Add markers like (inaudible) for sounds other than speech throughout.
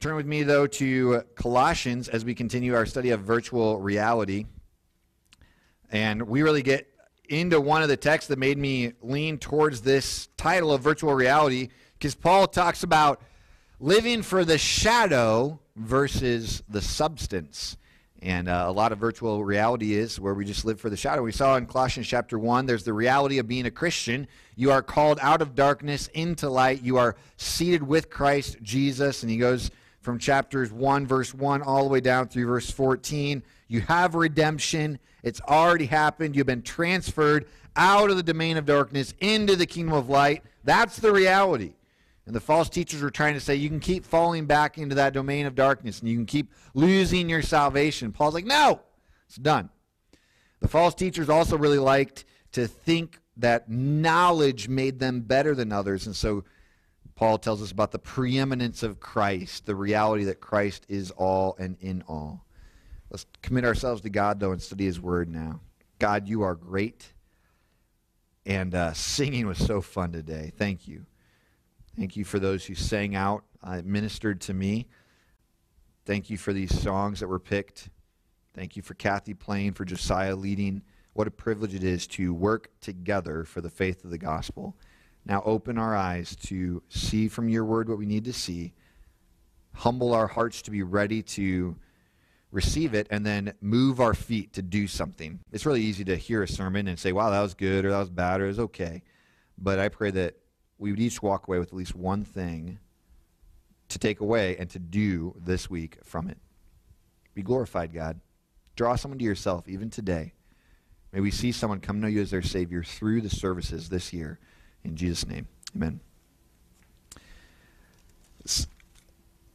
Turn with me, though, to Colossians as we continue our study of virtual reality. And we really get into one of the texts that made me lean towards this title of virtual reality because Paul talks about living for the shadow versus the substance. And uh, a lot of virtual reality is where we just live for the shadow. We saw in Colossians chapter 1, there's the reality of being a Christian. You are called out of darkness into light. You are seated with Christ Jesus. And he goes from chapters 1, verse 1, all the way down through verse 14. You have redemption. It's already happened. You've been transferred out of the domain of darkness into the kingdom of light. That's the reality. And the false teachers were trying to say you can keep falling back into that domain of darkness and you can keep losing your salvation. Paul's like, no, it's done. The false teachers also really liked to think that knowledge made them better than others. And so Paul tells us about the preeminence of Christ, the reality that Christ is all and in all. Let's commit ourselves to God, though, and study his word now. God, you are great. And uh, singing was so fun today. Thank you. Thank you for those who sang out, uh, ministered to me. Thank you for these songs that were picked. Thank you for Kathy playing, for Josiah leading. What a privilege it is to work together for the faith of the gospel. Now open our eyes to see from your word what we need to see. Humble our hearts to be ready to receive it, and then move our feet to do something. It's really easy to hear a sermon and say, wow, that was good, or that was bad, or it was okay. But I pray that we would each walk away with at least one thing to take away and to do this week from it. Be glorified, God. Draw someone to yourself even today. May we see someone come know you as their Savior through the services this year. In Jesus' name, amen.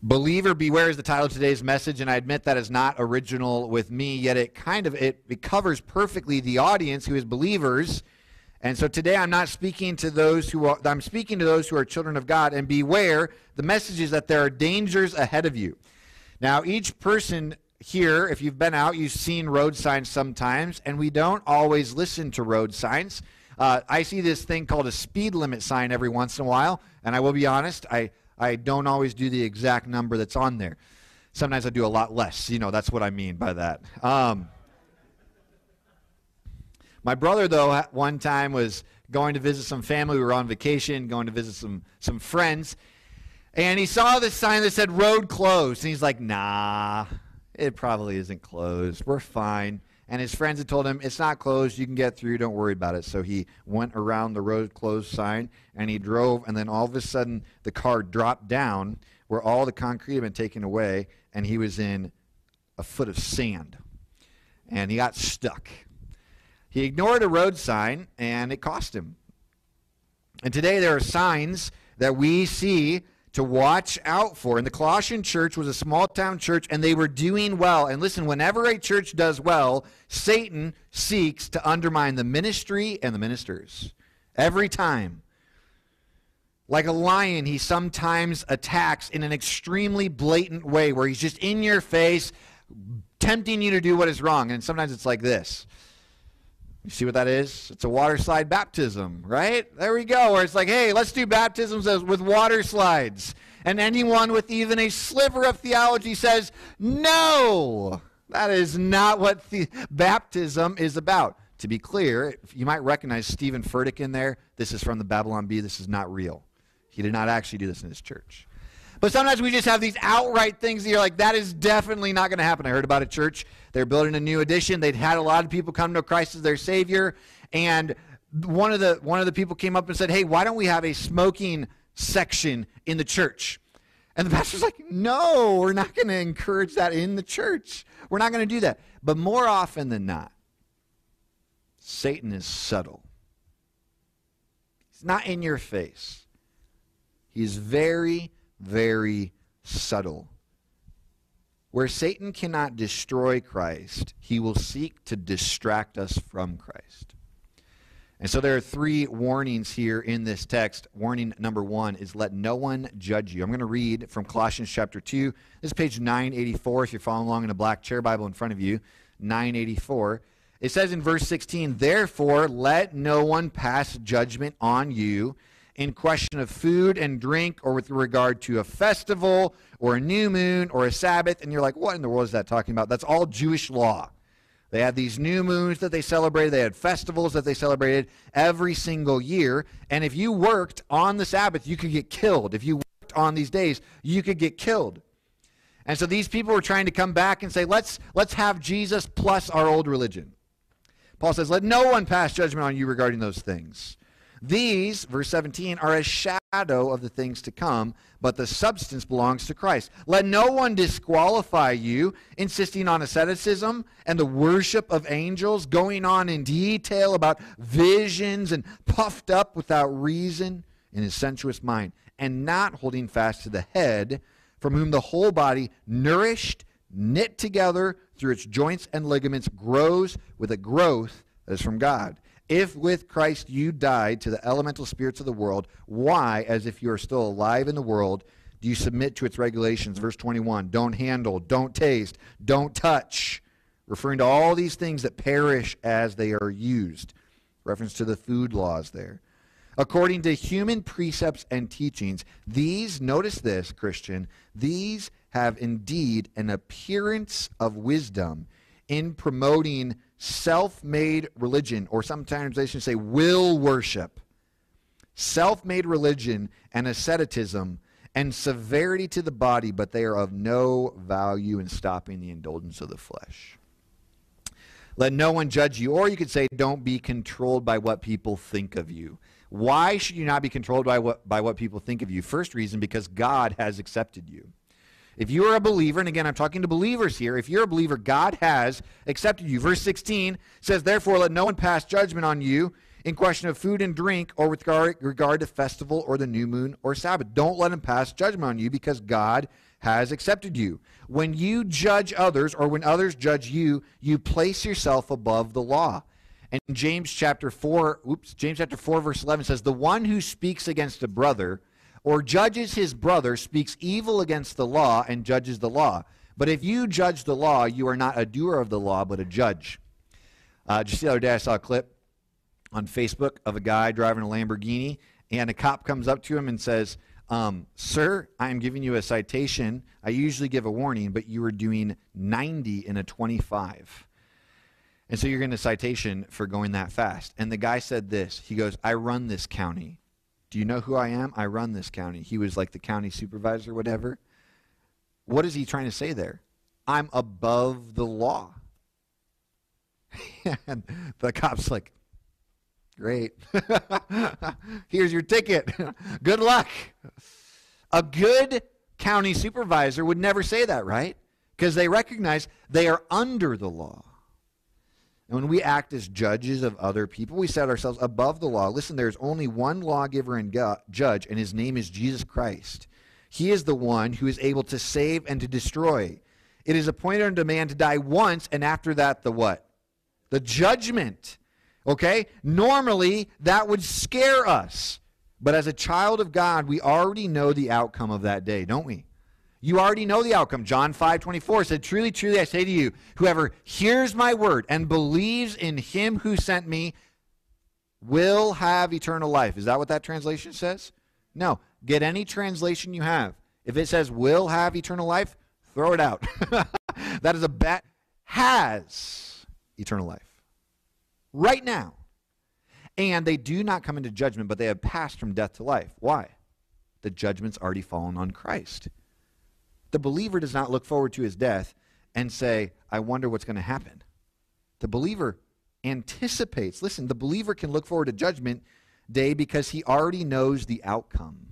Believer beware is the title of today's message, and I admit that is not original with me, yet it kind of it, it covers perfectly the audience who is believers and so today I'm not speaking to those who are, I'm speaking to those who are children of God. And beware, the message is that there are dangers ahead of you. Now, each person here, if you've been out, you've seen road signs sometimes, and we don't always listen to road signs. Uh, I see this thing called a speed limit sign every once in a while, and I will be honest, I, I don't always do the exact number that's on there. Sometimes I do a lot less. You know, that's what I mean by that. Um, my brother, though, one time was going to visit some family. We were on vacation, going to visit some, some friends. And he saw this sign that said road closed. And he's like, nah, it probably isn't closed. We're fine. And his friends had told him, it's not closed. You can get through. Don't worry about it. So he went around the road closed sign and he drove. And then all of a sudden, the car dropped down where all the concrete had been taken away. And he was in a foot of sand. And he got stuck. He ignored a road sign, and it cost him. And today there are signs that we see to watch out for. And the Colossian church was a small town church, and they were doing well. And listen, whenever a church does well, Satan seeks to undermine the ministry and the ministers. Every time. Like a lion, he sometimes attacks in an extremely blatant way where he's just in your face, tempting you to do what is wrong. And sometimes it's like this you see what that is? It's a water slide baptism, right? There we go. Where it's like, hey, let's do baptisms with water slides. And anyone with even a sliver of theology says, no, that is not what the baptism is about. To be clear, you might recognize Steven Furtick in there. This is from the Babylon Bee. This is not real. He did not actually do this in his church. But sometimes we just have these outright things that you're like, that is definitely not going to happen. I heard about a church, they're building a new addition. They'd had a lot of people come to Christ as their Savior. And one of the one of the people came up and said, Hey, why don't we have a smoking section in the church? And the pastor's like, No, we're not going to encourage that in the church. We're not going to do that. But more often than not, Satan is subtle. He's not in your face. He's very very subtle. Where Satan cannot destroy Christ, he will seek to distract us from Christ. And so there are three warnings here in this text. Warning number one is let no one judge you. I'm going to read from Colossians chapter 2. This is page 984 if you're following along in a black chair Bible in front of you. 984. It says in verse 16, Therefore let no one pass judgment on you in question of food and drink or with regard to a festival or a new moon or a Sabbath. And you're like, what in the world is that talking about? That's all Jewish law. They had these new moons that they celebrated. They had festivals that they celebrated every single year. And if you worked on the Sabbath, you could get killed. If you worked on these days, you could get killed. And so these people were trying to come back and say, let's, let's have Jesus plus our old religion. Paul says, let no one pass judgment on you regarding those things. These, verse 17, are a shadow of the things to come, but the substance belongs to Christ. Let no one disqualify you, insisting on asceticism and the worship of angels, going on in detail about visions and puffed up without reason in his sensuous mind, and not holding fast to the head, from whom the whole body, nourished, knit together through its joints and ligaments, grows with a growth that is from God. If with Christ you died to the elemental spirits of the world, why, as if you are still alive in the world, do you submit to its regulations? Verse 21 Don't handle, don't taste, don't touch, referring to all these things that perish as they are used. Reference to the food laws there. According to human precepts and teachings, these, notice this, Christian, these have indeed an appearance of wisdom in promoting self made religion, or sometimes they should say will worship, self made religion and asceticism and severity to the body, but they are of no value in stopping the indulgence of the flesh. Let no one judge you, or you could say, don't be controlled by what people think of you. Why should you not be controlled by what, by what people think of you? First reason, because God has accepted you. If you are a believer, and again, I'm talking to believers here, if you're a believer, God has accepted you. Verse 16 says, Therefore, let no one pass judgment on you in question of food and drink or with regard to festival or the new moon or Sabbath. Don't let him pass judgment on you because God has accepted you. When you judge others or when others judge you, you place yourself above the law. And James chapter 4, oops, James chapter 4 verse 11 says, "The one who speaks against a brother or judges his brother speaks evil against the law and judges the law. But if you judge the law, you are not a doer of the law, but a judge. Uh, just the other day, I saw a clip on Facebook of a guy driving a Lamborghini, and a cop comes up to him and says, um, Sir, I am giving you a citation. I usually give a warning, but you were doing 90 in a 25. And so you're getting a citation for going that fast. And the guy said this He goes, I run this county. Do you know who I am? I run this county. He was like the county supervisor, whatever. What is he trying to say there? I'm above the law. (laughs) and the cop's like, Great. (laughs) Here's your ticket. (laughs) good luck. A good county supervisor would never say that, right? Because they recognize they are under the law. And when we act as judges of other people, we set ourselves above the law. Listen, there's only one lawgiver and judge, and his name is Jesus Christ. He is the one who is able to save and to destroy. It is appointed unto man to die once, and after that, the what? The judgment. Okay? Normally, that would scare us. But as a child of God, we already know the outcome of that day, don't we? You already know the outcome. John 5 24 said, Truly, truly, I say to you, whoever hears my word and believes in him who sent me will have eternal life. Is that what that translation says? No. Get any translation you have. If it says will have eternal life, throw it out. (laughs) that is a bet. Has eternal life. Right now. And they do not come into judgment, but they have passed from death to life. Why? The judgment's already fallen on Christ. The believer does not look forward to his death and say, I wonder what's going to happen. The believer anticipates. Listen, the believer can look forward to judgment day because he already knows the outcome.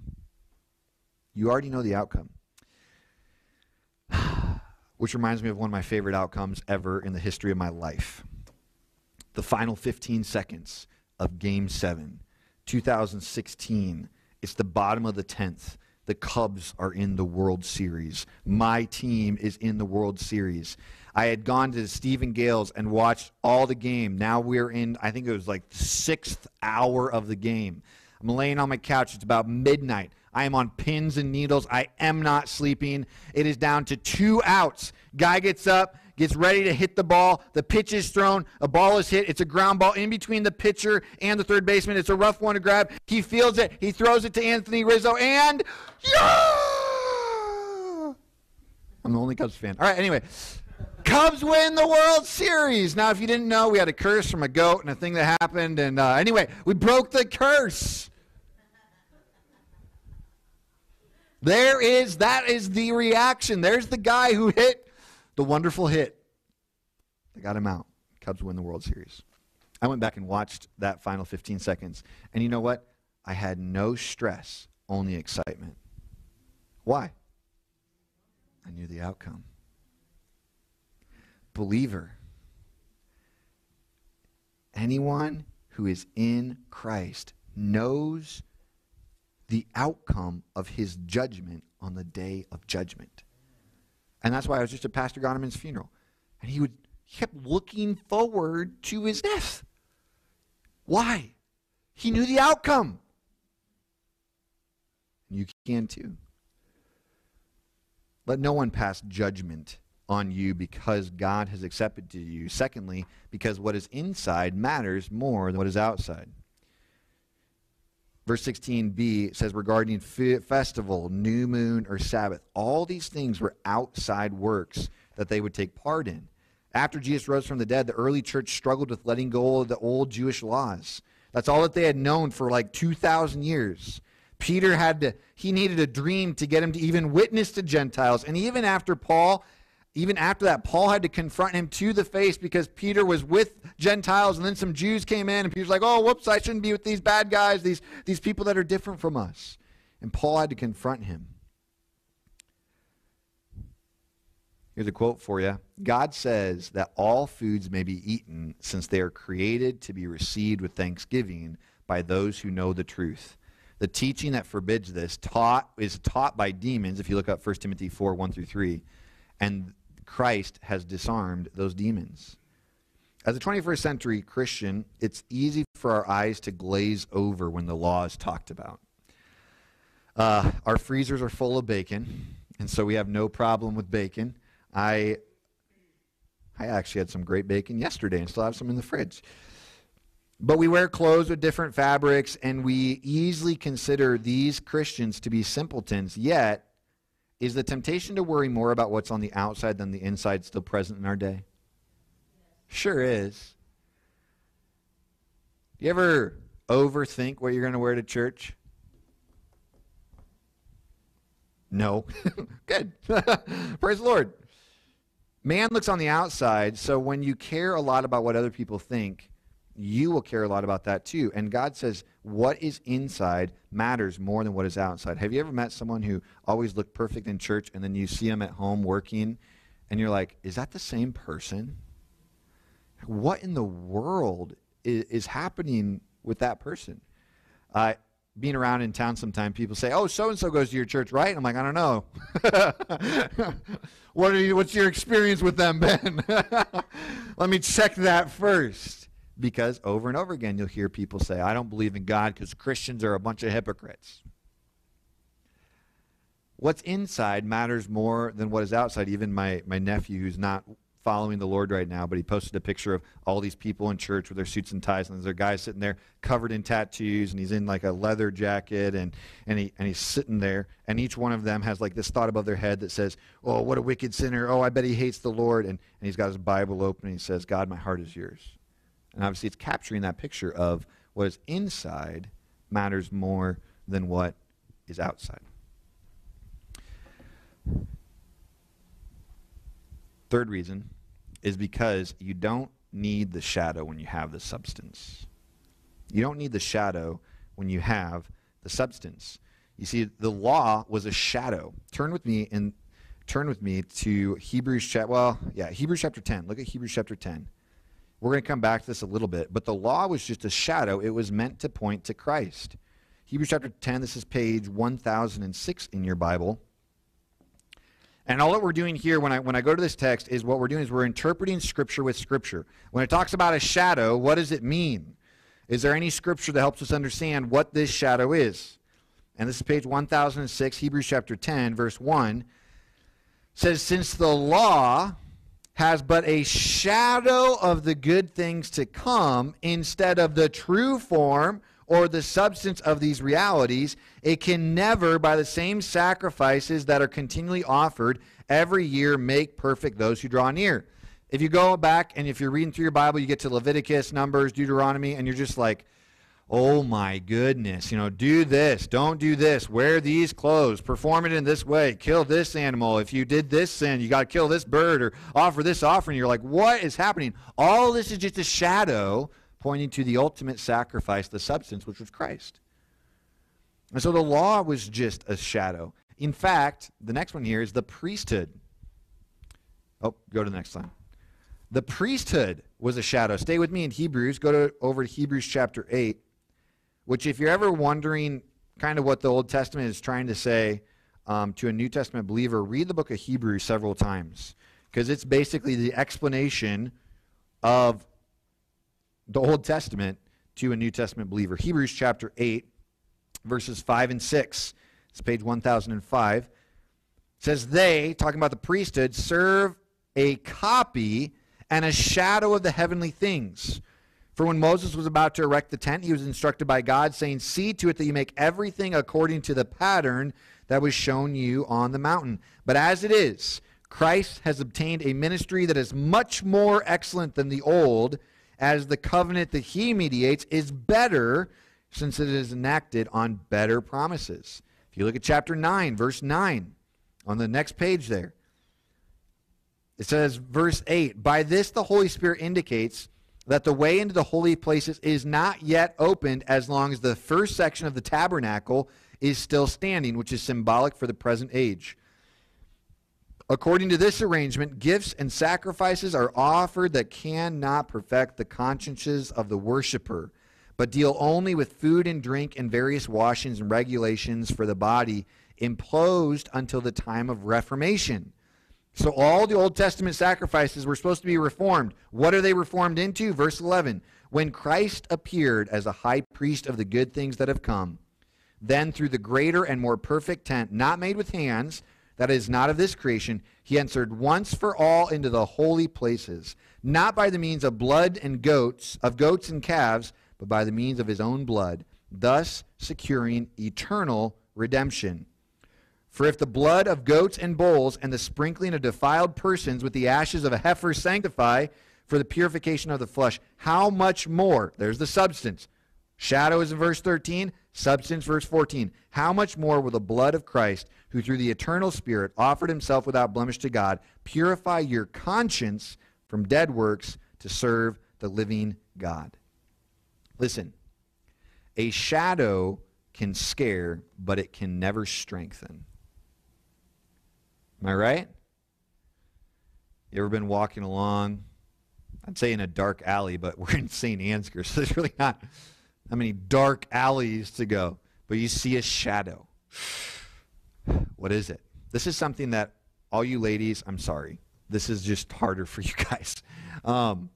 You already know the outcome. (sighs) Which reminds me of one of my favorite outcomes ever in the history of my life. The final 15 seconds of Game 7, 2016. It's the bottom of the 10th the Cubs are in the World Series. My team is in the World Series. I had gone to Stephen Gales and watched all the game. Now we're in, I think it was like sixth hour of the game. I'm laying on my couch. It's about midnight. I am on pins and needles. I am not sleeping. It is down to two outs. Guy gets up. Gets ready to hit the ball. The pitch is thrown. A ball is hit. It's a ground ball in between the pitcher and the third baseman. It's a rough one to grab. He feels it. He throws it to Anthony Rizzo, and yeah! I'm the only Cubs fan. All right, anyway. Cubs win the World Series. Now, if you didn't know, we had a curse from a goat and a thing that happened. And uh, anyway, we broke the curse. There is, that is the reaction. There's the guy who hit the wonderful hit. They got him out. Cubs win the World Series. I went back and watched that final 15 seconds. And you know what? I had no stress, only excitement. Why? I knew the outcome. Believer, anyone who is in Christ knows the outcome of his judgment on the day of judgment. And that's why I was just at Pastor Goneman's funeral. And he would he kept looking forward to his death. Why? He knew the outcome. You can too. Let no one pass judgment on you because God has accepted you. Secondly, because what is inside matters more than what is outside. Verse 16b says regarding festival, new moon, or Sabbath, all these things were outside works that they would take part in. After Jesus rose from the dead, the early church struggled with letting go of the old Jewish laws. That's all that they had known for like 2,000 years. Peter had to, he needed a dream to get him to even witness to Gentiles. And even after Paul even after that, Paul had to confront him to the face because Peter was with Gentiles, and then some Jews came in, and Peter's like, oh, whoops, I shouldn't be with these bad guys, these, these people that are different from us. And Paul had to confront him. Here's a quote for you God says that all foods may be eaten since they are created to be received with thanksgiving by those who know the truth. The teaching that forbids this taught is taught by demons, if you look up 1 Timothy 4 1 through 3. And Christ has disarmed those demons. As a 21st century Christian, it's easy for our eyes to glaze over when the law is talked about. Uh, our freezers are full of bacon, and so we have no problem with bacon. I, I actually had some great bacon yesterday and still have some in the fridge. But we wear clothes with different fabrics, and we easily consider these Christians to be simpletons, yet is the temptation to worry more about what's on the outside than the inside still present in our day? Sure is. You ever overthink what you're going to wear to church? No. (laughs) Good. (laughs) Praise the Lord. Man looks on the outside, so when you care a lot about what other people think, you will care a lot about that too. And God says what is inside matters more than what is outside. Have you ever met someone who always looked perfect in church and then you see them at home working and you're like, is that the same person? What in the world is, is happening with that person? Uh, being around in town sometimes people say, oh, so and so goes to your church, right? And I'm like, I don't know. (laughs) what are you, what's your experience with them, Ben? (laughs) Let me check that first because over and over again you'll hear people say, I don't believe in God because Christians are a bunch of hypocrites. What's inside matters more than what is outside. Even my, my nephew, who's not following the Lord right now, but he posted a picture of all these people in church with their suits and ties, and there's a guy sitting there covered in tattoos, and he's in like a leather jacket, and, and, he, and he's sitting there, and each one of them has like this thought above their head that says, Oh, what a wicked sinner. Oh, I bet he hates the Lord. And, and he's got his Bible open, and he says, God, my heart is yours. And obviously, it's capturing that picture of what is inside matters more than what is outside. Third reason is because you don't need the shadow when you have the substance. You don't need the shadow when you have the substance. You see, the law was a shadow. Turn with me and turn with me to Hebrews chapter well, yeah, Hebrews chapter 10. Look at Hebrews chapter 10. We're going to come back to this a little bit, but the law was just a shadow. It was meant to point to Christ. Hebrews chapter 10, this is page 1006 in your Bible. And all that we're doing here when I, when I go to this text is what we're doing is we're interpreting Scripture with Scripture. When it talks about a shadow, what does it mean? Is there any Scripture that helps us understand what this shadow is? And this is page 1006, Hebrews chapter 10, verse 1 says, Since the law has but a shadow of the good things to come instead of the true form or the substance of these realities, it can never, by the same sacrifices that are continually offered every year, make perfect those who draw near. If you go back and if you're reading through your Bible, you get to Leviticus, Numbers, Deuteronomy, and you're just like, oh my goodness, you know, do this, don't do this, wear these clothes, perform it in this way, kill this animal. If you did this sin, you got to kill this bird or offer this offering. You're like, what is happening? All this is just a shadow pointing to the ultimate sacrifice, the substance, which was Christ. And so the law was just a shadow. In fact, the next one here is the priesthood. Oh, go to the next slide. The priesthood was a shadow. Stay with me in Hebrews. Go to over to Hebrews chapter 8, which if you're ever wondering kind of what the Old Testament is trying to say um, to a New Testament believer, read the book of Hebrews several times because it's basically the explanation of the Old Testament to a New Testament believer. Hebrews chapter 8, verses 5 and 6. It's page 1005. It says, They, talking about the priesthood, serve a copy and a shadow of the heavenly things. For when Moses was about to erect the tent, he was instructed by God, saying, See to it that you make everything according to the pattern that was shown you on the mountain. But as it is, Christ has obtained a ministry that is much more excellent than the old as the covenant that he mediates is better since it is enacted on better promises. If you look at chapter 9, verse 9, on the next page there, it says, verse 8, By this the Holy Spirit indicates that the way into the holy places is not yet opened as long as the first section of the tabernacle is still standing, which is symbolic for the present age. According to this arrangement, gifts and sacrifices are offered that cannot perfect the consciences of the worshiper, but deal only with food and drink and various washings and regulations for the body imposed until the time of Reformation. So all the Old Testament sacrifices were supposed to be reformed. What are they reformed into? Verse 11. When Christ appeared as a high priest of the good things that have come, then through the greater and more perfect tent, not made with hands, that is not of this creation, he entered once for all into the holy places, not by the means of blood and goats, of goats and calves, but by the means of his own blood, thus securing eternal redemption. For if the blood of goats and bulls and the sprinkling of defiled persons with the ashes of a heifer sanctify for the purification of the flesh, how much more, there's the substance. Shadow is in verse 13, substance, verse 14. How much more will the blood of Christ, who through the eternal Spirit offered himself without blemish to God, purify your conscience from dead works to serve the living God? Listen, a shadow can scare, but it can never strengthen. Am I right? You ever been walking along? I'd say in a dark alley, but (laughs) we're in St. Ansgar, so there's really not that many dark alleys to go. But you see a shadow. (sighs) What is it? This is something that all you ladies, I'm sorry, this is just harder for you (laughs) guys. Um,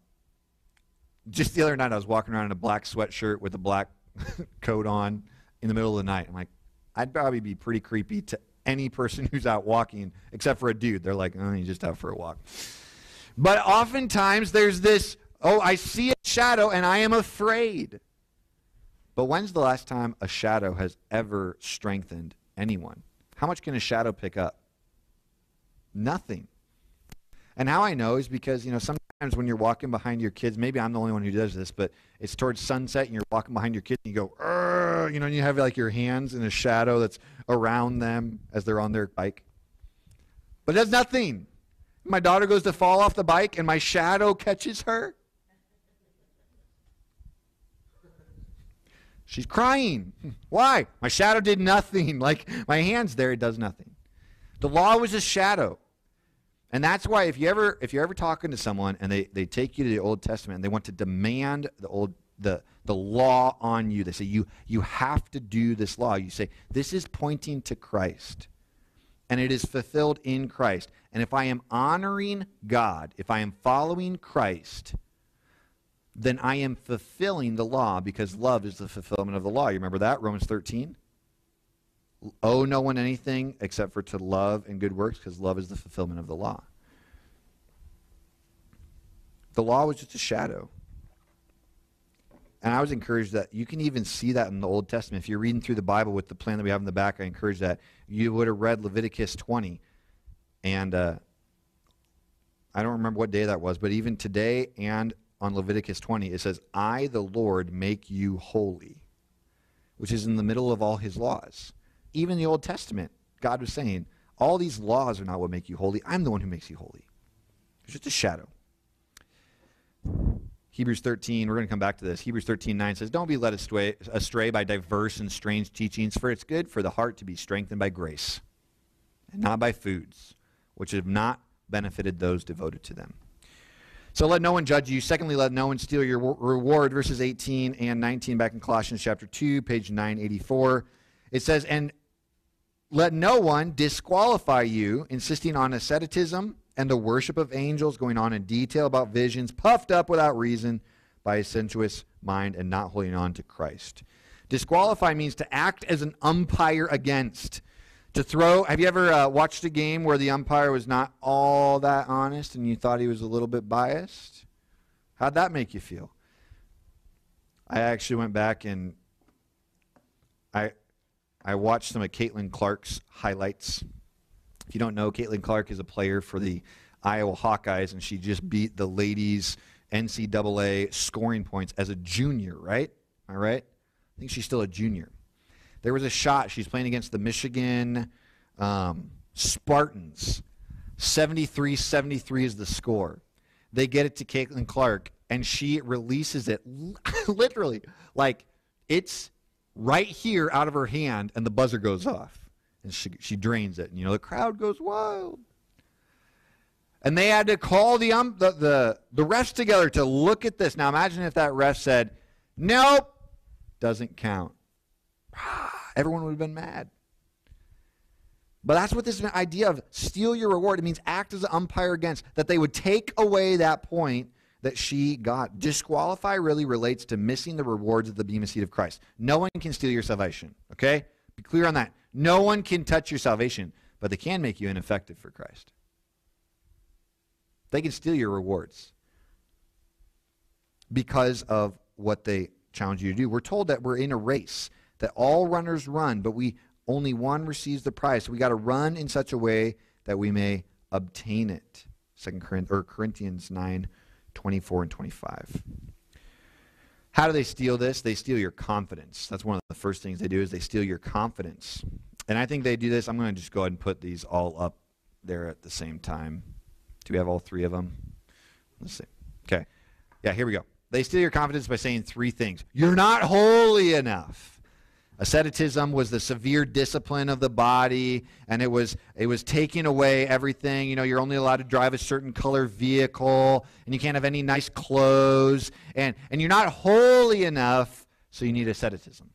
just the other night, I was walking around in a black sweatshirt with a black (laughs) coat on in the middle of the night. I'm like, I'd probably be pretty creepy to any person (laughs) who's out walking, except for a dude. They're like, oh, he's just out for a walk. But oftentimes there's this, oh, I see a shadow and I am afraid. But when's the last time a shadow has ever strengthened anyone? How much can a shadow pick up? Nothing. And how I know is because, you know, sometimes when you're walking behind your kids, maybe I'm the only one who does this, but it's towards sunset and you're walking behind your kids and you go, you know, and you have like your hands in a shadow that's around them as they're on their bike. But does nothing. My daughter goes to fall off the bike and my shadow catches her. She's crying. Why? My shadow did nothing. (laughs) Like my hand's there, it does nothing. The law was a shadow. And that's why if you ever if you're ever talking to someone and they, they take you to the Old Testament and they want to demand the old the the law on you, they say you you have to do this law. You say, This is pointing to Christ. And it is fulfilled in Christ. And if I am honoring God, if I am following Christ, then I am fulfilling the law because love is the fulfillment of the law. You remember that? Romans 13? Owe no one anything except for to love and good works because love is the fulfillment of the law. The law was just a shadow. And I was encouraged that you can even see that in the Old Testament. If you're reading through the Bible with the plan that we have in the back, I encourage that you would have read Leviticus 20. And uh, I don't remember what day that was, but even today and on Leviticus 20, it says, I, the Lord, make you holy, which is in the middle of all his laws. Even in the Old Testament, God was saying, all these laws are not what make you holy. I'm the one who makes you holy. It's just a shadow. Hebrews 13, we're going to come back to this. Hebrews 13, 9 says, Don't be led astray, astray by diverse and strange teachings, for it's good for the heart to be strengthened by grace, and not by foods, which have not benefited those devoted to them. So let no one judge you. Secondly, let no one steal your reward. Verses 18 and 19 back in Colossians chapter 2, page 984. It says, And let no one disqualify you, insisting on asceticism and the worship of angels, going on in detail about visions, puffed up without reason by a sensuous mind and not holding on to Christ. Disqualify means to act as an umpire against. To throw, have you ever uh, watched a game where the umpire was not all that honest and you thought he was a little bit biased? How'd that make you feel? I actually went back and I, I watched some of Caitlin Clark's highlights if you don't know, Caitlin Clark is a player for the Iowa Hawkeyes, and she just beat the ladies' NCAA scoring points as a junior, right? Am I right? I think she's still a junior. There was a shot. She's playing against the Michigan um, Spartans. 73 73 is the score. They get it to Caitlin Clark, and she releases it (laughs) literally like it's right here out of her hand, and the buzzer goes off and she, she drains it. And, you know, the crowd goes wild. And they had to call the, um, the, the, the refs together to look at this. Now imagine if that ref said, nope, doesn't count. (sighs) Everyone would have been mad. But that's what this idea of steal your reward, it means act as an umpire against, that they would take away that point that she got. Disqualify really relates to missing the rewards of the Bema seat of Christ. No one can steal your salvation, okay? Be clear on that. No one can touch your salvation, but they can make you ineffective for Christ. They can steal your rewards because of what they challenge you to do. We're told that we're in a race, that all runners run, but we only one receives the prize. So we got to run in such a way that we may obtain it. Second Corinthians, or Corinthians 9, 24 and 25. How do they steal this? They steal your confidence. That's one of the first things they do is they steal your confidence. And I think they do this. I'm going to just go ahead and put these all up there at the same time. Do we have all three of them? Let's see. Okay. Yeah, here we go. They steal your confidence by saying three things. You're not holy enough. Asceticism was the severe discipline of the body, and it was it was taking away everything. You know, you're only allowed to drive a certain color vehicle, and you can't have any nice clothes, and and you're not holy enough, so you need asceticism.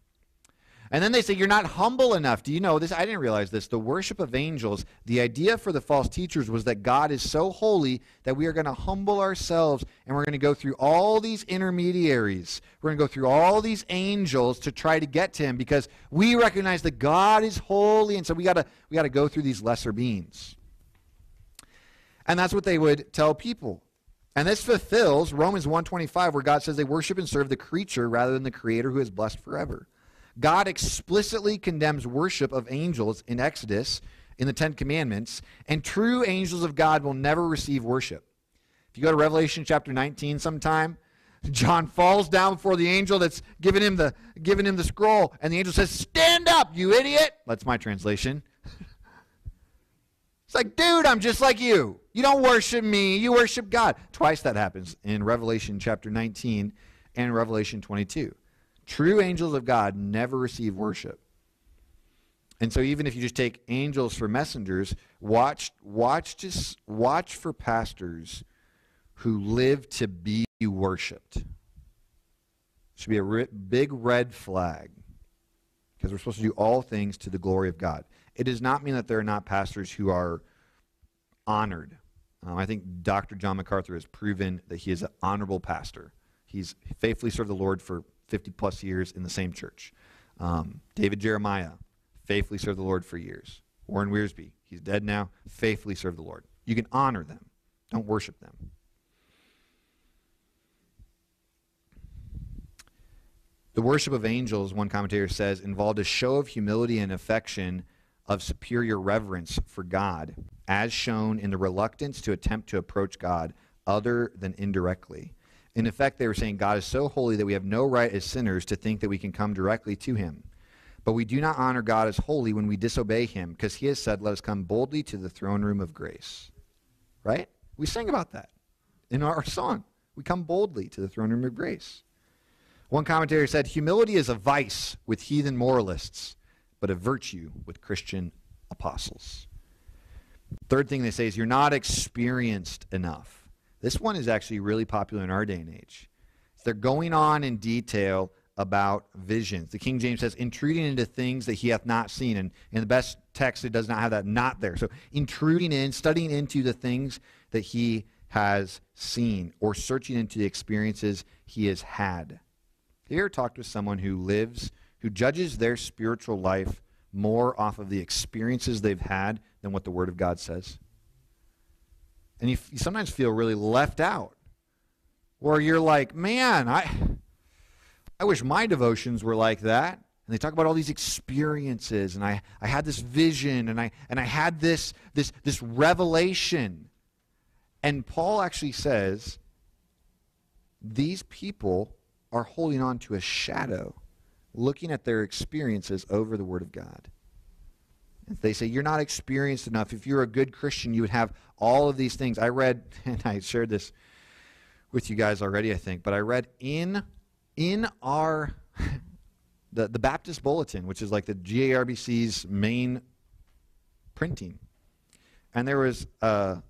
And then they say you're not humble enough. Do you know this? I didn't realize this. The worship of angels, the idea for the false teachers was that God is so holy that we are going to humble ourselves and we're going to go through all these intermediaries. We're going to go through all these angels to try to get to him because we recognize that God is holy and so we got to we got to go through these lesser beings. And that's what they would tell people. And this fulfills Romans 125 where God says they worship and serve the creature rather than the creator who is blessed forever. God explicitly condemns worship of angels in Exodus in the Ten Commandments, and true angels of God will never receive worship. If you go to Revelation chapter 19 sometime, John falls down before the angel that's giving him the giving him the scroll, and the angel says, "Stand up, you idiot." That's my translation. it's like, dude, I'm just like you. You don't worship me, you worship God. Twice that happens in Revelation chapter 19 and Revelation 22. True angels of God never receive worship. And so even if you just take angels for messengers, watch watch just watch for pastors who live to be worshipped. Should be a big red flag because we're supposed to do all things to the glory of God. It does not mean that there are not pastors who are honored. Um, I think Dr. John MacArthur has proven that he is an honorable pastor. He's faithfully served the Lord for 50 plus years in the same church. Um, David Jeremiah faithfully served the Lord for years. Warren Wiersbe, he's dead now, faithfully served the Lord. You can honor them, don't worship them. The worship of angels, one commentator says, involved a show of humility and affection of superior reverence for God, as shown in the reluctance to attempt to approach God other than indirectly. In effect, they were saying God is so holy that we have no right as sinners to think that we can come directly to him. But we do not honor God as holy when we disobey him, because he has said, Let us come boldly to the throne room of grace. Right? We sing about that in our (laughs) song. We come boldly to the throne room of grace. One commentator said, Humility is a vice with heathen moralists, but a virtue with Christian apostles. Third thing they say is, You're not experienced enough. This one is actually really popular in our day and age. They're going on in detail about visions. The King James says, intruding into things that he hath not seen. And in the best text, it does not have that not there. So intruding in, studying into the things that he has seen, or searching into the experiences he has had. Have you ever talked with someone who lives, who judges their spiritual life more off of the experiences they've had than what the Word of God says? And you, you sometimes feel really left out. Where you're like, man, I I wish my devotions were like that. And they talk about all these experiences, and I, I had this vision, and I and I had this this this revelation. And Paul actually says these people are holding on to a shadow, looking at their experiences over the Word of God. They say, You're not experienced enough. If you're a good Christian, you would have all of these things. I read, (laughs) and I shared this with you guys already, I think, but I read in in our (laughs) the, the Baptist Bulletin, which is like the GARBC's main printing, and there was a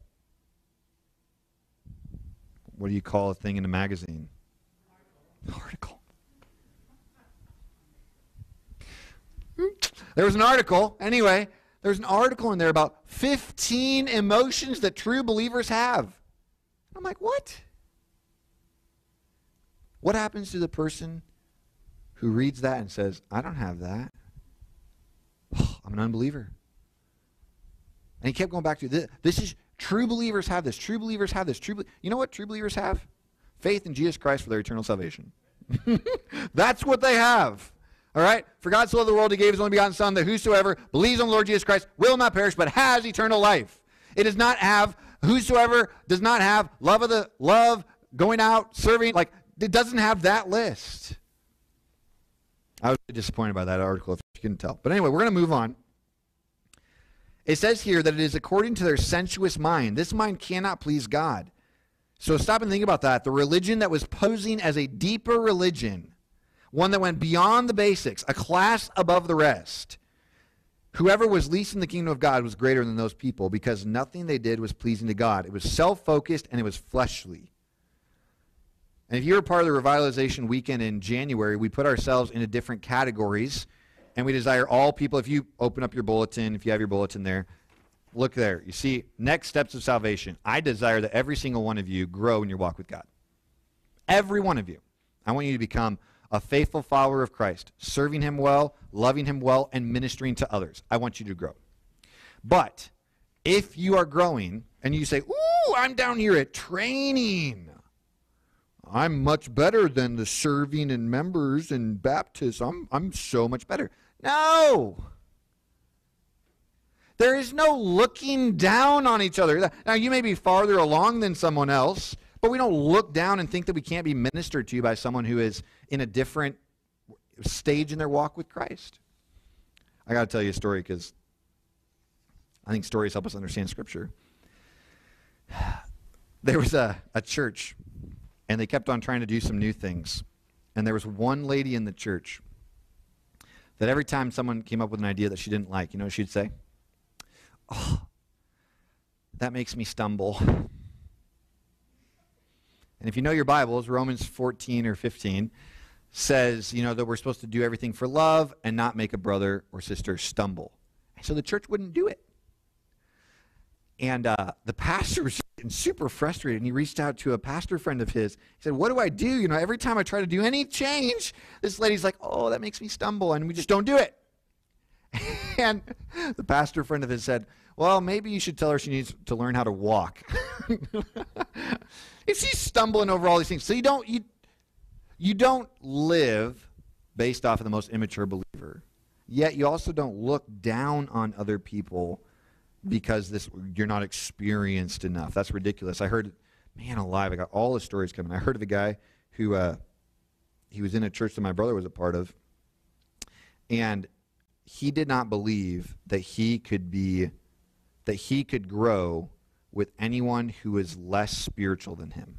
what do you call a thing in a magazine? Article. (laughs) There was an article. Anyway, there's an article in there about 15 emotions that true believers have. I'm like, what? What happens to the person who reads that and says, I don't have that? (sighs) I'm an unbeliever. And he kept going back to this. This is true believers have this. True believers have this. True, you know what true believers have? Faith in Jesus Christ for their eternal salvation. (laughs) That's what they have. All right? For God so loved the world, he gave his only begotten Son, that whosoever believes on the Lord Jesus Christ will not perish, but has eternal life. It does not have, whosoever does not have love of the love, going out, serving, like it doesn't have that list. I was disappointed by that article, if you couldn't tell. But anyway, we're going to move on. It says here that it is according to their sensuous mind. This mind cannot please God. So stop and think about that. The religion that was posing as a deeper religion, one that went beyond the basics, a class above the rest. Whoever was least in the kingdom of God was greater than those people because nothing they did was pleasing to God. It was self focused and it was fleshly. And if you were part of the revitalization weekend in January, we put ourselves into different categories, and we desire all people. If you open up your bulletin, if you have your bulletin there, look there. You see, next steps of salvation. I desire that every single one of you grow in your walk with God. Every one of you. I want you to become a faithful follower of Christ, serving Him well, loving Him well, and ministering to others. I want you to grow. But if you are growing and you say, Ooh, I'm down here at training. I'm much better than the serving and members and baptism. I'm, I'm so much better. No. There is no looking down on each other. Now, you may be farther along than someone else, but we don't look down and think that we can't be ministered to by someone who is in a different stage in their walk with Christ. I got to tell you a story because I think stories help us understand Scripture. (sighs) There was a, a church and they kept on trying to do some new things. And there was one lady in the church that every time someone came up with an idea that she didn't like, you know what she'd say? Oh, that makes me stumble. And if you know your Bibles, Romans 14 or 15 says, you know, that we're supposed to do everything for love and not make a brother or sister stumble. And so the church wouldn't do it. And uh, the pastor was super frustrated, and he reached out to a pastor friend of his. He said, "What do I do? You know, every time I try to do any change, this lady's like, "Oh, that makes me stumble," and we just don't do it." (laughs) and the pastor friend of his said, "Well, maybe you should tell her she needs to learn how to walk. (laughs) if she's stumbling over all these things, so you don't you you don't live based off of the most immature believer. Yet you also don't look down on other people because this you're not experienced enough. That's ridiculous. I heard, man alive, I got all the stories coming. I heard of a guy who uh, he was in a church that my brother was a part of, and he did not believe that he could be that he could grow with anyone who is less spiritual than him.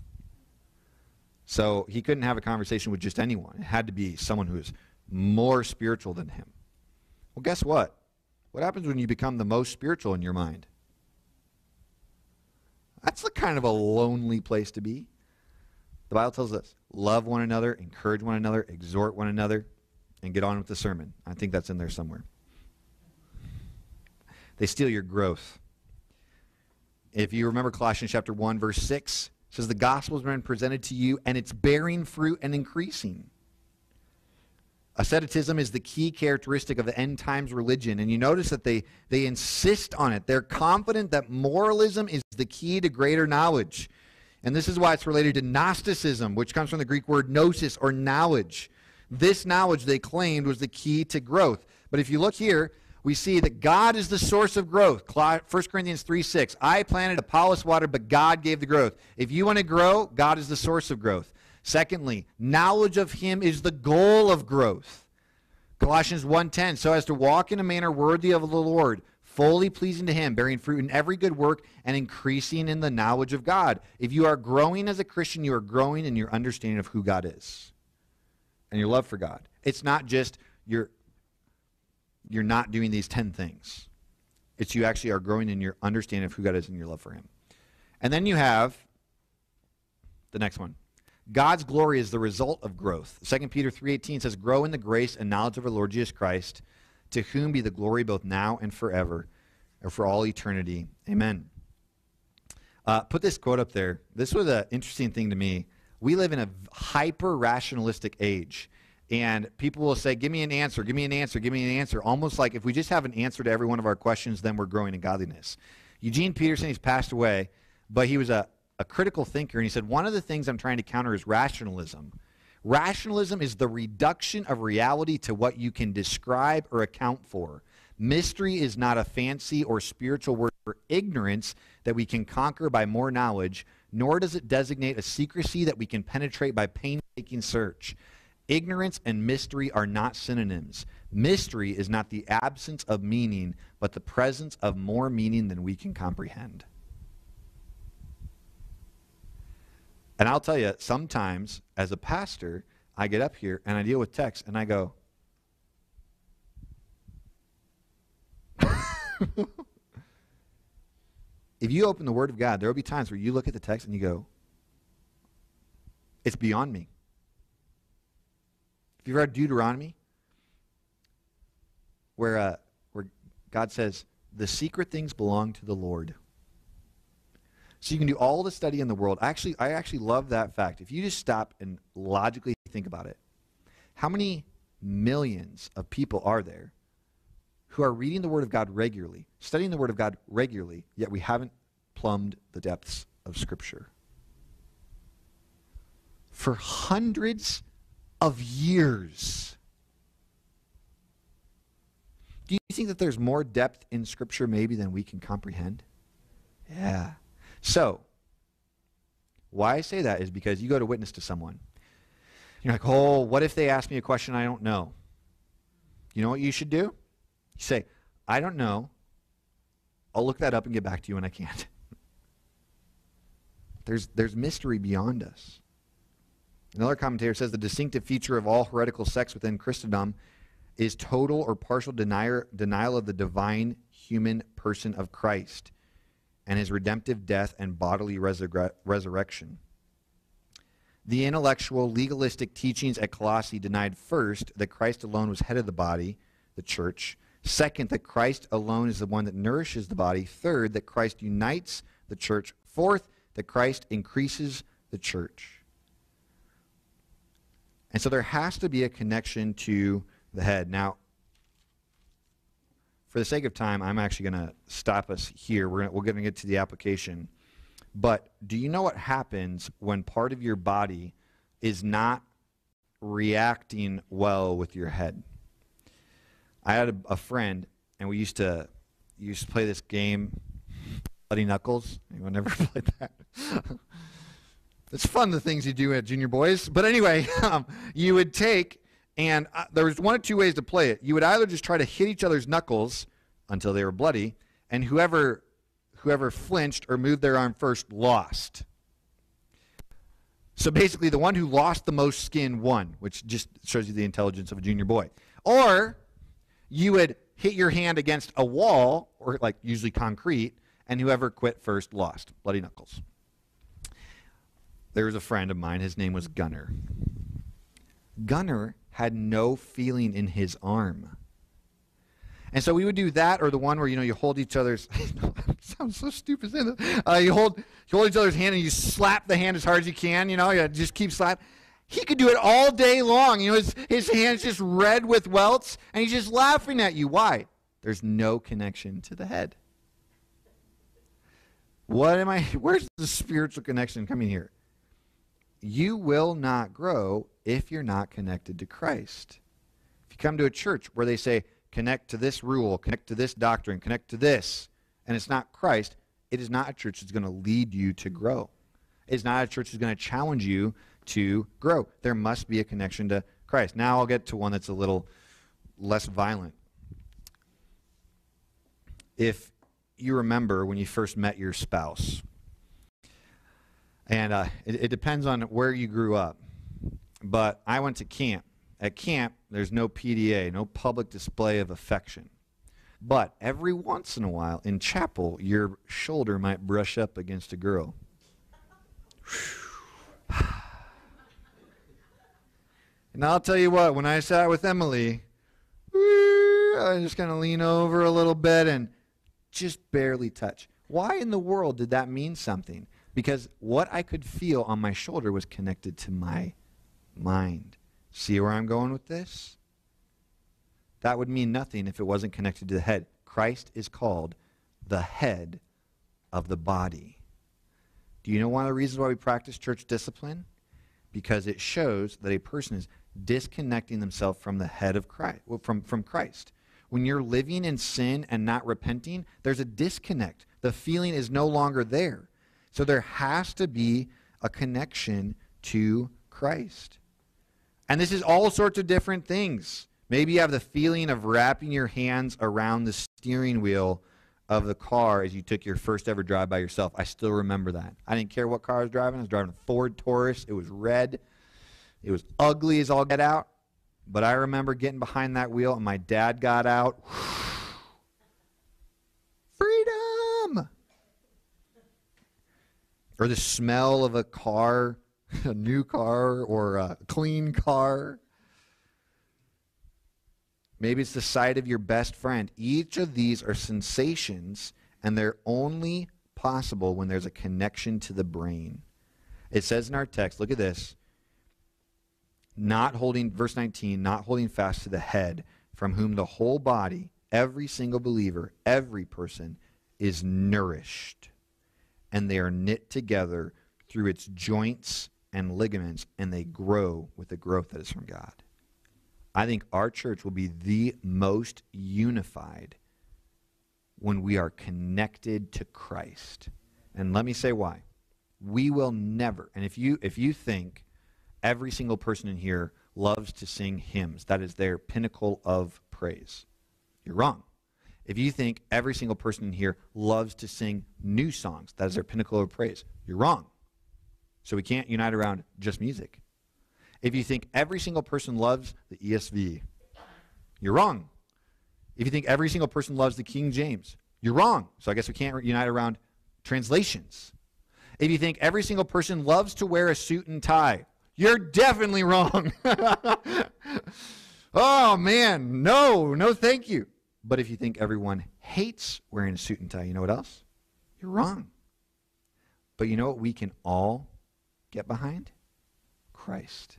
So he couldn't have a conversation with just anyone. It had to be someone who is more spiritual than him. Well, guess what? What happens when you become the most spiritual in your mind? That's the kind of a lonely place to be. The Bible tells us love one another, encourage one another, exhort one another, and get on with the sermon. I think that's in there somewhere. They steal your growth. If you remember Colossians chapter 1, verse 6, says the gospel has been presented to you and it's bearing fruit and increasing. Asceticism is the key characteristic of the end times religion, and you notice that they, they insist on it. They're confident that moralism is the key to greater knowledge. And this is why it's related to Gnosticism, which comes from the Greek word gnosis or knowledge. This knowledge they claimed was the key to growth. But if you look here, we see that God is the source of growth. 1 Corinthians 3 6. I planted, Apollos watered, but God gave the growth. If you want to grow, God is the source of growth. Secondly, knowledge of him is the goal of growth. Colossians 1:10, so as to walk in a manner worthy of the Lord, fully pleasing to him, bearing fruit in every good work and increasing in the knowledge of God. If you are growing as a Christian, you are growing in your understanding of who God is and your love for God. It's not just you're you're not doing these 10 things. It's you actually are growing in your understanding of who God is and your love for him. And then you have the next one. God's glory is the result of growth. 2 Peter 3:18 says, "Grow in the grace and knowledge of our Lord Jesus Christ, to whom be the glory both now and forever, or for all eternity. Amen." Uh, put this quote up there. This was an interesting thing to me. We live in a hyper rationalistic age. And people will say, Give me an answer, give me an answer, give me an answer. Almost like if we just have an answer to every one of our questions, then we're growing in godliness. Eugene Peterson, he's passed away, but he was a, a critical thinker, and he said, One of the things I'm trying to counter is rationalism. Rationalism is the reduction of reality to what you can describe or account for. Mystery is not a fancy or spiritual word for ignorance that we can conquer by more knowledge, nor does it designate a secrecy that we can penetrate by painstaking search. Ignorance and mystery are not synonyms. Mystery is not the absence of meaning, but the presence of more meaning than we can comprehend. And I'll tell you, sometimes as a pastor, I get up here and I deal with text and I go, (laughs) if you open the Word of God, there will be times where you look at the text and you go, it's beyond me. Have you read Deuteronomy? Where, uh, where God says, the secret things belong to the Lord. So you can do all the study in the world. Actually, I actually love that fact. If you just stop and logically think about it, how many millions of people are there who are reading the Word of God regularly, studying the Word of God regularly, yet we haven't plumbed the depths of Scripture? For hundreds of years. Do you think that there's more depth in Scripture maybe than we can comprehend? Yeah. So, why I say that is because you go to witness to someone. You're like, oh, what if they ask me a question I don't know? You know what you should do? You say, I don't know. I'll look that up and get back to you when I can't. (laughs) There's, there's mystery beyond us. Another commentator says the distinctive feature of all heretical sects within Christendom is total or partial denial, denial of the divine human person of Christ and his redemptive death and bodily resurrection. The intellectual, legalistic teachings at Colossae denied first that Christ alone was head of the body, the church. Second, that Christ alone is the one that nourishes the body. Third, that Christ unites the church. Fourth, that Christ increases the church. And so there has to be a connection to the head. Now, for the sake of time, I'm actually going to stop us here. We're, gonna, we're to get to the application. But do you know what happens when part of your body is not reacting well with your head. I had a, a friend, and we used to used to play this game, Bloody Knuckles. Anyone ever (laughs) played that? It's fun the things you do at junior boys. But anyway, (laughs) um, you would take and uh, there was one of two ways to play it. You would either just try to hit each other's knuckles until they were bloody, and whoever whoever flinched or moved their arm first lost. So basically, the one who lost the most skin won, which just shows you the intelligence of a junior boy. Or you would hit your hand against a wall, or like usually concrete, and whoever quit first lost. Bloody knuckles. There was a friend of mine, his name was Gunner. Gunner had no feeling in his arm. And so we would do that, or the one where you know you hold each other's. (laughs) sounds so stupid. Uh, you hold you hold each other's hand and you slap the hand as hard as you can. You know, you just keep slapping. He could do it all day long. You know, his his hand's just red with welts, and he's just laughing at you. Why? There's no connection to the head. What am I? (laughs) Where's the spiritual connection coming here? You will not grow if you're not connected to Christ. If you come to a church where they say, connect to this rule, connect to this doctrine, connect to this, and it's not Christ, it is not a church that's going to lead you to grow. It's not a church that's going to challenge you to grow. There must be a connection to Christ. Now I'll get to one that's a little less violent. If you remember when you first met your spouse, and uh, it, it depends on where you grew up, but I went to camp. At camp, there's no PDA, no public display of affection. But every once in a while in chapel, your shoulder might brush up against a girl. (sighs) and I'll tell you what, when I sat with Emily, I just kind of lean over a little bit and just barely touch. Why in the world did that mean something? Because what I could feel on my shoulder was connected to my mind. See where I'm going with this? That would mean nothing if it wasn't connected to the head. Christ is called the head of the body. Do you know one of the reasons why we practice church discipline? Because it shows that a person is disconnecting themselves from the head of Christ, well, from, from Christ. When you're living in sin and not repenting, there's a disconnect. The feeling is no longer there. So there has to be a connection to Christ. And this is all sorts of different things. Maybe you have the feeling of wrapping your hands around the steering wheel of the car as you took your first ever drive by yourself. I still remember that. I didn't care what car I was driving. I was driving a Ford Taurus. It was red. It was ugly as all get out. But I remember getting behind that wheel and my dad got out. Or the smell of a car (laughs) a new car or a clean car. Maybe it's the sight of your best friend. Each of these are sensations, and they're only possible when there's a connection to the brain. It says in our text, look at this. Not holding, verse 19, not holding fast to the head, from whom the whole body, every single believer, every person, is nourished. And they are knit together through its joints and ligaments, and they grow with the growth that is from God. I think our church will be the most unified when we are connected to Christ. And let me say why. We will never, and if you if you think every single person in here loves to sing hymns, that is their pinnacle of praise. You're wrong. If you think every single person in here loves to sing new songs, that is their pinnacle of praise, you're wrong. So we can't unite around just music. If you think every single person loves the ESV, you're wrong. If you think every single person loves the King James, you're wrong. So I guess we can't unite around translations. If you think every single person loves to wear a suit and tie, you're definitely wrong. (laughs) oh, man. No, no, thank you. But if you think everyone hates wearing a suit and tie, you know what else? You're wrong. But you know what we can all get behind? Christ.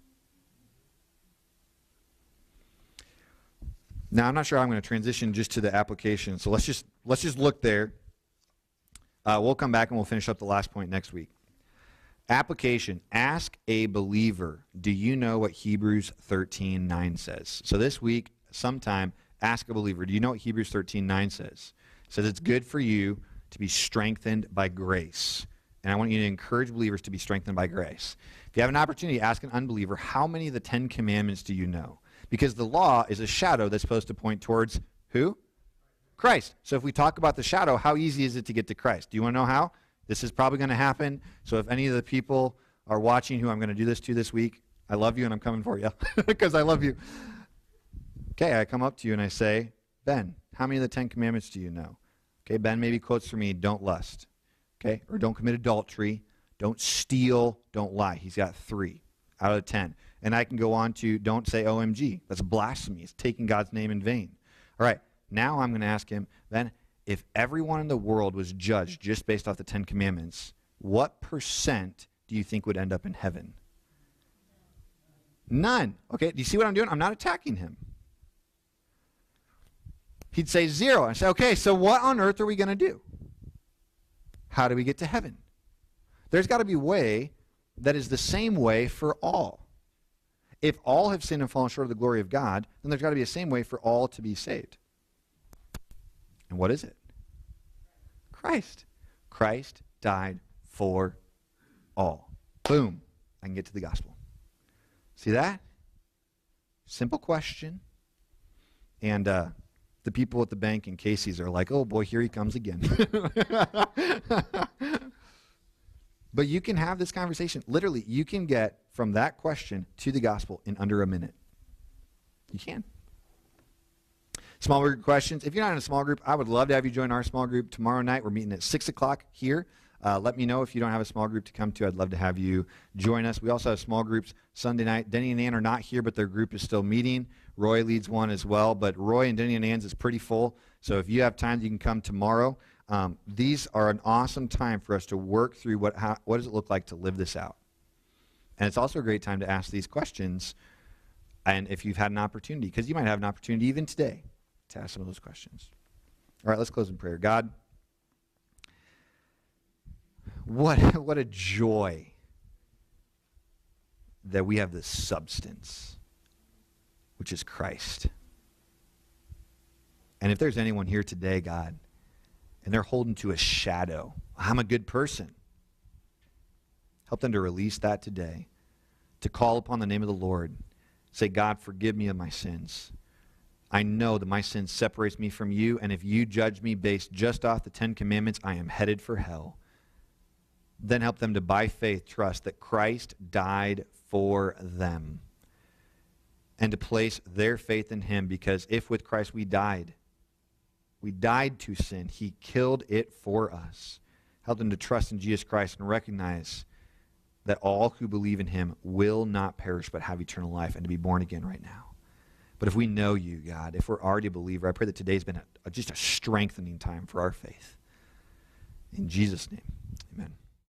Now I'm not sure I'm going to transition just to the application. So let's just let's just look there. Uh, we'll come back and we'll finish up the last point next week. Application Ask a believer, do you know what Hebrews 13 9 says? So this week, sometime, ask a believer, do you know what Hebrews 13 9 says? It says it's good for you to be strengthened by grace. And I want you to encourage believers to be strengthened by grace. If you have an opportunity, ask an unbeliever, how many of the Ten Commandments do you know? Because the law is a shadow that's supposed to point towards who? Christ. So if we talk about the shadow, how easy is it to get to Christ? Do you want to know how? This is probably going to happen. So if any of the people are watching who I'm going to do this to this week, I love you and I'm coming for you (laughs) because I love you. Okay, I come up to you and I say, Ben, how many of the Ten Commandments do you know? Okay, Ben maybe quotes for me, don't lust. Okay, or don't commit adultery, don't steal, don't lie. He's got three out of ten. And I can go on to don't say OMG. That's blasphemy. It's taking God's name in vain. All right, now I'm going to ask him, Ben, if everyone in the world was judged just based off the Ten Commandments, what percent do you think would end up in heaven? None. Okay, do you see what I'm doing? I'm not attacking him. He'd say zero. I say, okay, so what on earth are we going to do? How do we get to heaven? There's got to be a way that is the same way for all. If all have sinned and fallen short of the glory of God, then there's got to be a same way for all to be saved. And what is it? Christ. Christ died for all. Boom. I can get to the gospel. See that? Simple question. And uh, the people at the bank in Casey's are like, oh boy, here he comes again. (laughs) but you can have this conversation. Literally, you can get from that question to the gospel in under a minute. You can. Small group questions. If you're not in a small group, I would love to have you join our small group tomorrow night. We're meeting at 6 o'clock here. Uh, let me know if you don't have a small group to come to. I'd love to have you join us. We also have small groups Sunday night. Denny and Ann are not here, but their group is still meeting. Roy leads one as well, but Roy and Denny and Ann's is pretty full. So if you have time, you can come tomorrow. Um, these are an awesome time for us to work through what, how, what does it look like to live this out. And it's also a great time to ask these questions and if you've had an opportunity, because you might have an opportunity even today to ask some of those questions. All right, let's close in prayer. God, what, (laughs) what a joy that we have this substance, which is Christ. And if there's anyone here today, God, and they're holding to a shadow, I'm a good person. Help them to release that today, to call upon the name of the Lord. Say, God, forgive me of my sins. I know that my sin separates me from you, and if you judge me based just off the Ten Commandments, I am headed for hell. Then help them to, by faith, trust that Christ died for them and to place their faith in him because if with Christ we died, we died to sin, he killed it for us. Help them to trust in Jesus Christ and recognize that all who believe in him will not perish but have eternal life and to be born again right now. But if we know you, God, if we're already a believer, I pray that today's been a, just a strengthening time for our faith. In Jesus' name, amen.